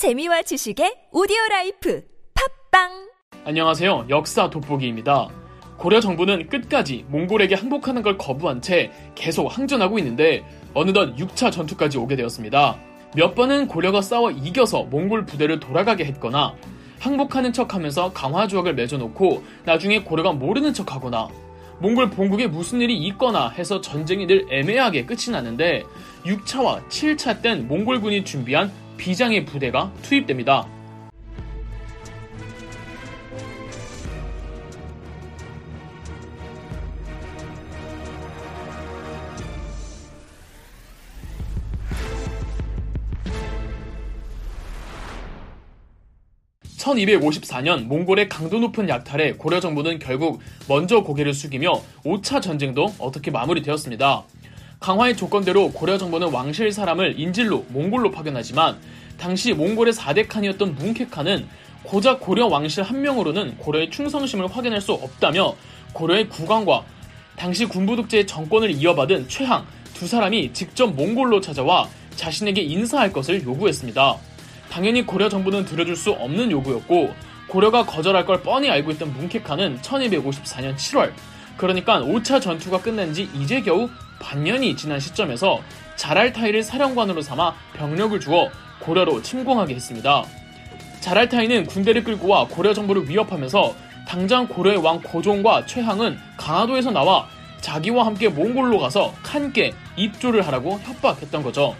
재미와 지식의 오디오 라이프 팟빵 안녕하세요. 역사 돋보기입니다. 고려 정부는 끝까지 몽골에게 항복하는 걸 거부한 채 계속 항전하고 있는데 어느덧 6차 전투까지 오게 되었습니다. 몇 번은 고려가 싸워 이겨서 몽골 부대를 돌아가게 했거나 항복하는 척 하면서 강화 조약을 맺어놓고 나중에 고려가 모르는 척 하거나 몽골 본국에 무슨 일이 있거나 해서 전쟁이 늘 애매하게 끝이 나는데 6차와 7차 땐 몽골군이 준비한 비장의 부대가 투입됩니다. (1254년) 몽골의 강도 높은 약탈에 고려 정부는 결국 먼저 고개를 숙이며 5차 전쟁도 어떻게 마무리되었습니다. 강화의 조건대로 고려 정부는 왕실 사람을 인질로 몽골로 파견하지만 당시 몽골의 4대 칸이었던 뭉케칸은 고작 고려 왕실 한 명으로는 고려의 충성심을 확인할 수 없다며 고려의 국왕과 당시 군부 독재의 정권을 이어받은 최항 두 사람이 직접 몽골로 찾아와 자신에게 인사할 것을 요구했습니다. 당연히 고려 정부는 들어줄 수 없는 요구였고 고려가 거절할 걸 뻔히 알고 있던 뭉케칸은 1254년 7월 그러니까 5차 전투가 끝난 지 이제 겨우 반년이 지난 시점에서 자랄타이를 사령관으로 삼아 병력을 주어 고려로 침공하게 했습니다. 자랄타이는 군대를 끌고 와 고려 정부를 위협하면서 당장 고려의 왕 고종과 최항은 강화도에서 나와 자기와 함께 몽골로 가서 칸께 입조를 하라고 협박했던 거죠.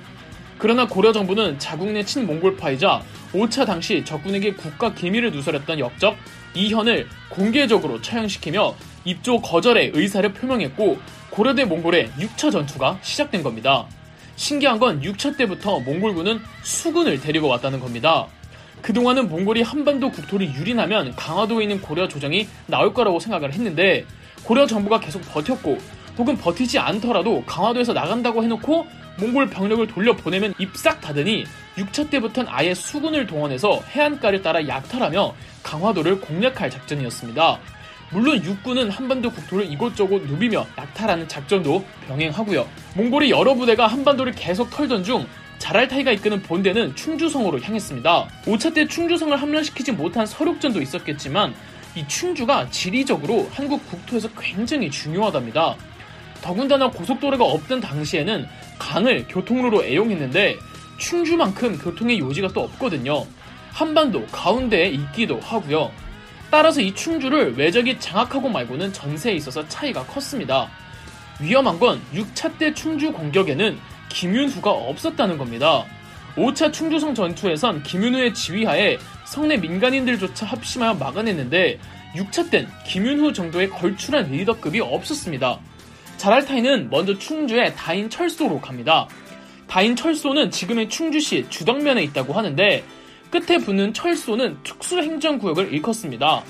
그러나 고려 정부는 자국 내 친몽골파이자 5차 당시 적군에게 국가 기밀을 누설했던 역적 이현을 공개적으로 처형시키며 입조 거절의 의사를 표명했고 고려대 몽골의 6차 전투가 시작된 겁니다. 신기한 건 6차 때부터 몽골군은 수군을 데리고 왔다는 겁니다. 그동안은 몽골이 한반도 국토를 유린하면 강화도에 있는 고려 조정이 나올 거라고 생각을 했는데 고려 정부가 계속 버텼고 혹은 버티지 않더라도 강화도에서 나간다고 해놓고 몽골 병력을 돌려보내면 입싹 닫으니 6차 때부터는 아예 수군을 동원해서 해안가를 따라 약탈하며 강화도를 공략할 작전이었습니다. 물론 육군은 한반도 국토를 이곳저곳 누비며 약탈하는 작전도 병행하고요. 몽골이 여러 부대가 한반도를 계속 털던 중 자랄타이가 이끄는 본대는 충주성으로 향했습니다. 5차 때 충주성을 함락시키지 못한 서륙전도 있었겠지만 이 충주가 지리적으로 한국 국토에서 굉장히 중요하답니다. 더군다나 고속도로가 없던 당시에는 강을 교통로로 애용했는데 충주만큼 교통의 요지가 또 없거든요. 한반도 가운데에 있기도 하고요. 따라서 이 충주를 외적이 장악하고 말고는 전세에 있어서 차이가 컸습니다. 위험한 건 6차 때 충주 공격에는 김윤후가 없었다는 겁니다. 5차 충주성 전투에선 김윤후의 지휘하에 성내 민간인들조차 합심하여 막아냈는데 6차 땐 김윤후 정도의 걸출한 리더급이 없었습니다. 자랄타이는 먼저 충주의 다인 철소로 갑니다. 다인 철소는 지금의 충주시 주덕면에 있다고 하는데 끝에 붙는 철소는 특수행정구역을 일컫습니다.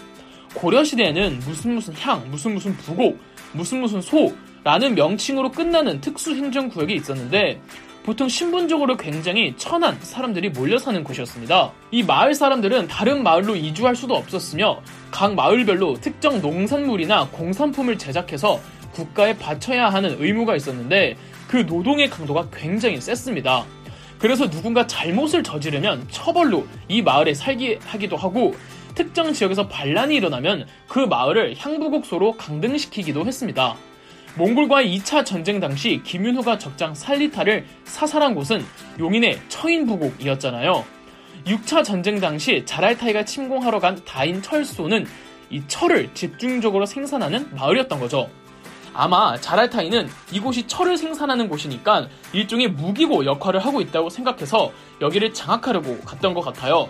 고려시대에는 무슨 무슨 향, 무슨 무슨 부곡, 무슨 무슨 소 라는 명칭으로 끝나는 특수행정구역이 있었는데 보통 신분적으로 굉장히 천한 사람들이 몰려 사는 곳이었습니다. 이 마을 사람들은 다른 마을로 이주할 수도 없었으며 각 마을별로 특정 농산물이나 공산품을 제작해서 국가에 바쳐야 하는 의무가 있었는데 그 노동의 강도가 굉장히 셌습니다. 그래서 누군가 잘못을 저지르면 처벌로 이 마을에 살게 하기도 하고 특정 지역에서 반란이 일어나면 그 마을을 향부곡소로 강등시키기도 했습니다. 몽골과의 2차 전쟁 당시 김윤호가 적장 살리타를 사살한 곳은 용인의 처인부곡이었잖아요. 6차 전쟁 당시 자랄타이가 침공하러 간 다인 철소는 이 철을 집중적으로 생산하는 마을이었던 거죠. 아마 자랄타이는 이곳이 철을 생산하는 곳이니까 일종의 무기고 역할을 하고 있다고 생각해서 여기를 장악하려고 갔던 것 같아요.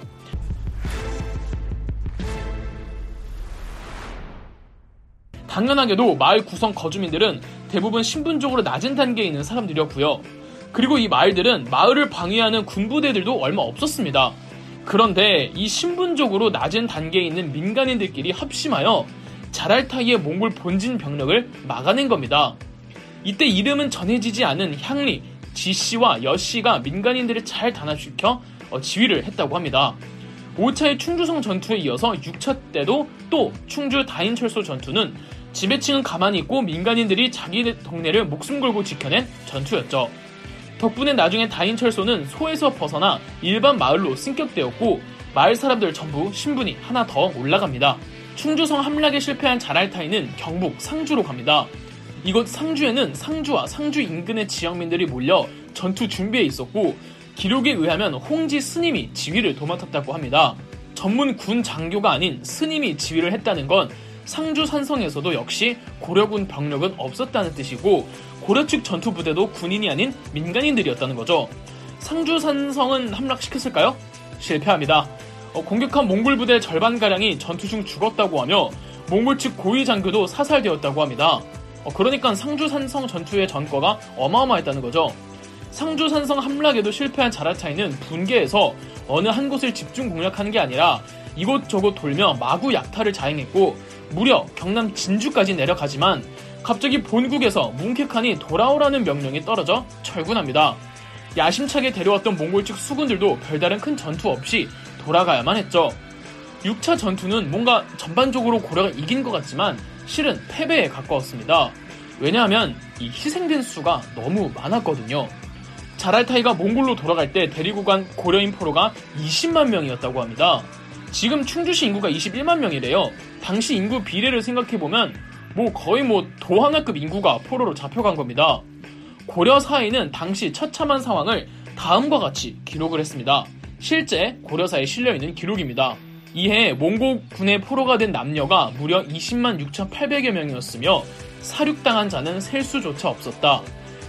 당연하게도 마을 구성 거주민들은 대부분 신분적으로 낮은 단계에 있는 사람들이었고요. 그리고 이 마을들은 마을을 방해하는 군부대들도 얼마 없었습니다. 그런데 이 신분적으로 낮은 단계에 있는 민간인들끼리 합심하여 자랄타이의 몽골 본진 병력을 막아낸 겁니다. 이때 이름은 전해지지 않은 향리, 지씨와 여씨가 민간인들을 잘 단합시켜 어, 지휘를 했다고 합니다. 5차의 충주성 전투에 이어서 6차 때도 또 충주 다인철소 전투는 지배층은 가만히 있고 민간인들이 자기 동네를 목숨 걸고 지켜낸 전투였죠. 덕분에 나중에 다인철소는 소에서 벗어나 일반 마을로 승격되었고 마을 사람들 전부 신분이 하나 더 올라갑니다. 충주성 함락에 실패한 자랄타이는 경북 상주로 갑니다. 이곳 상주에는 상주와 상주 인근의 지역민들이 몰려 전투 준비에 있었고 기록에 의하면 홍지 스님이 지휘를 도맡았다고 합니다. 전문 군 장교가 아닌 스님이 지휘를 했다는 건 상주 산성에서도 역시 고려군 병력은 없었다는 뜻이고 고려 측 전투 부대도 군인이 아닌 민간인들이었다는 거죠. 상주 산성은 함락시켰을까요? 실패합니다. 어, 공격한 몽골 부대 절반가량이 전투 중 죽었다고 하며 몽골 측 고위 장교도 사살되었다고 합니다. 어, 그러니까 상주 산성 전투의 전과가 어마어마했다는 거죠. 상주 산성 함락에도 실패한 자라차이는 분개해서 어느 한 곳을 집중 공략하는 게 아니라 이곳저곳 돌며 마구 약탈을 자행했고 무려 경남 진주까지 내려가지만 갑자기 본국에서 뭉케칸이 돌아오라는 명령이 떨어져 철군합니다. 야심차게 데려왔던 몽골 측 수군들도 별다른 큰 전투 없이 돌아가야만 했죠. 6차 전투는 뭔가 전반적으로 고려가 이긴 것 같지만 실은 패배에 가까웠습니다. 왜냐하면 이 희생된 수가 너무 많았거든요. 자랄타이가 몽골로 돌아갈 때 데리고 간 고려인 포로가 20만 명이었다고 합니다. 지금 충주시 인구가 21만 명이래요. 당시 인구 비례를 생각해보면 뭐 거의 뭐 도하나급 인구가 포로로 잡혀간 겁니다. 고려 사회는 당시 처참한 상황을 다음과 같이 기록을 했습니다. 실제 고려사에 실려있는 기록입니다. 이해 몽고군의 포로가 된 남녀가 무려 20만 6,800여 명이었으며 사륙당한 자는 셀 수조차 없었다.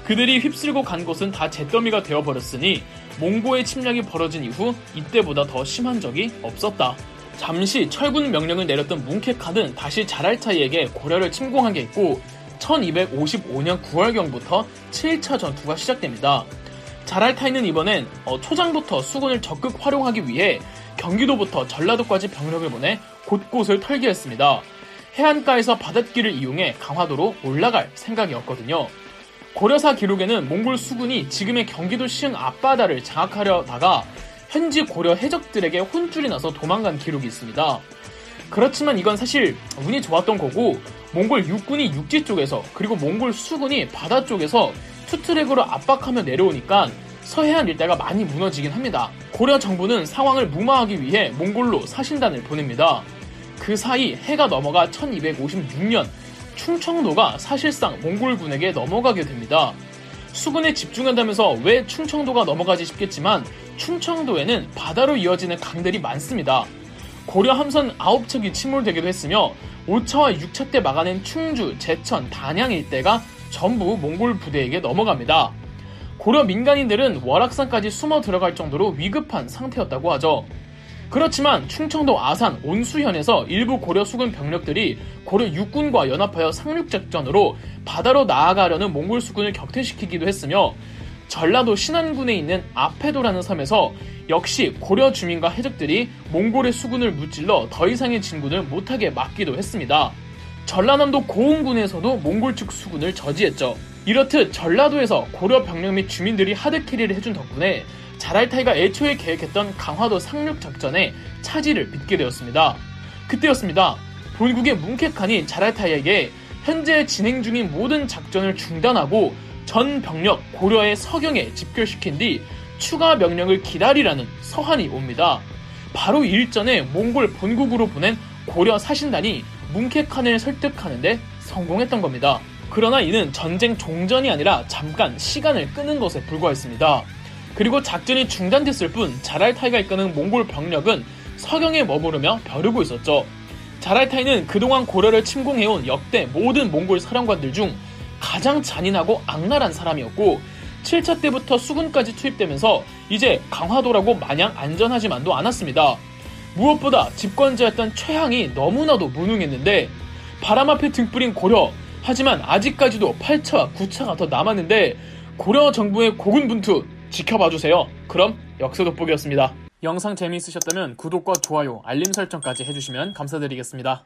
그들이 휩쓸고 간 곳은 다 잿더미가 되어버렸으니 몽고의 침략이 벌어진 이후 이때보다 더 심한 적이 없었다. 잠시 철군 명령을 내렸던 뭉케카는 다시 자랄차이에게 고려를 침공하게 했고 1255년 9월경부터 7차 전투가 시작됩니다. 자랄타이는 이번엔 어, 초장부터 수군을 적극 활용하기 위해 경기도부터 전라도까지 병력을 보내 곳곳을 털게 했습니다. 해안가에서 바닷길을 이용해 강화도로 올라갈 생각이었거든요. 고려사 기록에는 몽골 수군이 지금의 경기도 시흥 앞바다를 장악하려다가 현지 고려 해적들에게 혼쭐이 나서 도망간 기록이 있습니다. 그렇지만 이건 사실 운이 좋았던 거고 몽골 육군이 육지 쪽에서 그리고 몽골 수군이 바다 쪽에서 투트랙으로 압박하며 내려오니까 서해안 일대가 많이 무너지긴 합니다. 고려 정부는 상황을 무마하기 위해 몽골로 사신단을 보냅니다. 그 사이 해가 넘어가 1256년 충청도가 사실상 몽골군에게 넘어가게 됩니다. 수군에 집중한다면서 왜 충청도가 넘어가지 싶겠지만 충청도에는 바다로 이어지는 강들이 많습니다. 고려 함선 9척이 침몰되기도 했으며 5차와 6차 때 막아낸 충주, 제천, 단양 일대가 전부 몽골 부대에게 넘어갑니다. 고려 민간인들은 월악산까지 숨어 들어갈 정도로 위급한 상태였다고 하죠. 그렇지만 충청도 아산 온수현에서 일부 고려 수군 병력들이 고려 육군과 연합하여 상륙작전으로 바다로 나아가려는 몽골 수군을 격퇴시키기도 했으며 전라도 신안군에 있는 아페도라는 섬에서 역시 고려 주민과 해적들이 몽골의 수군을 무찔러 더 이상의 진군을 못하게 막기도 했습니다. 전라남도 고흥군에서도 몽골 측 수군을 저지했죠. 이렇듯 전라도에서 고려 병력 및 주민들이 하드 캐리를 해준 덕분에 자랄타이가 애초에 계획했던 강화도 상륙 작전에 차질을 빚게 되었습니다. 그때였습니다. 본국의 뭉케칸이 자랄타이에게 현재 진행 중인 모든 작전을 중단하고 전 병력 고려의 서경에 집결시킨 뒤 추가 명령을 기다리라는 서한이 옵니다. 바로 일전에 몽골 본국으로 보낸 고려 사신단이 뭉케칸을 설득하는데 성공했던 겁니다. 그러나 이는 전쟁 종전이 아니라 잠깐 시간을 끄는 것에 불과했습니다. 그리고 작전이 중단됐을 뿐 자랄타이가 이끄는 몽골 병력은 서경에 머무르며 벼르고 있었죠. 자랄타이는 그동안 고려를 침공해온 역대 모든 몽골 사령관들 중 가장 잔인하고 악랄한 사람이었고 7차 때부터 수군까지 투입되면서 이제 강화도라고 마냥 안전하지만도 않았습니다. 무엇보다 집권자였던 최향이 너무나도 무능했는데 바람 앞에 등불인 고려 하지만 아직까지도 8차와 9차가 더 남았는데 고려 정부의 고군분투 지켜봐 주세요. 그럼 역사 돋보기였습니다. 영상 재미있으셨다면 구독과 좋아요, 알림 설정까지 해주시면 감사드리겠습니다.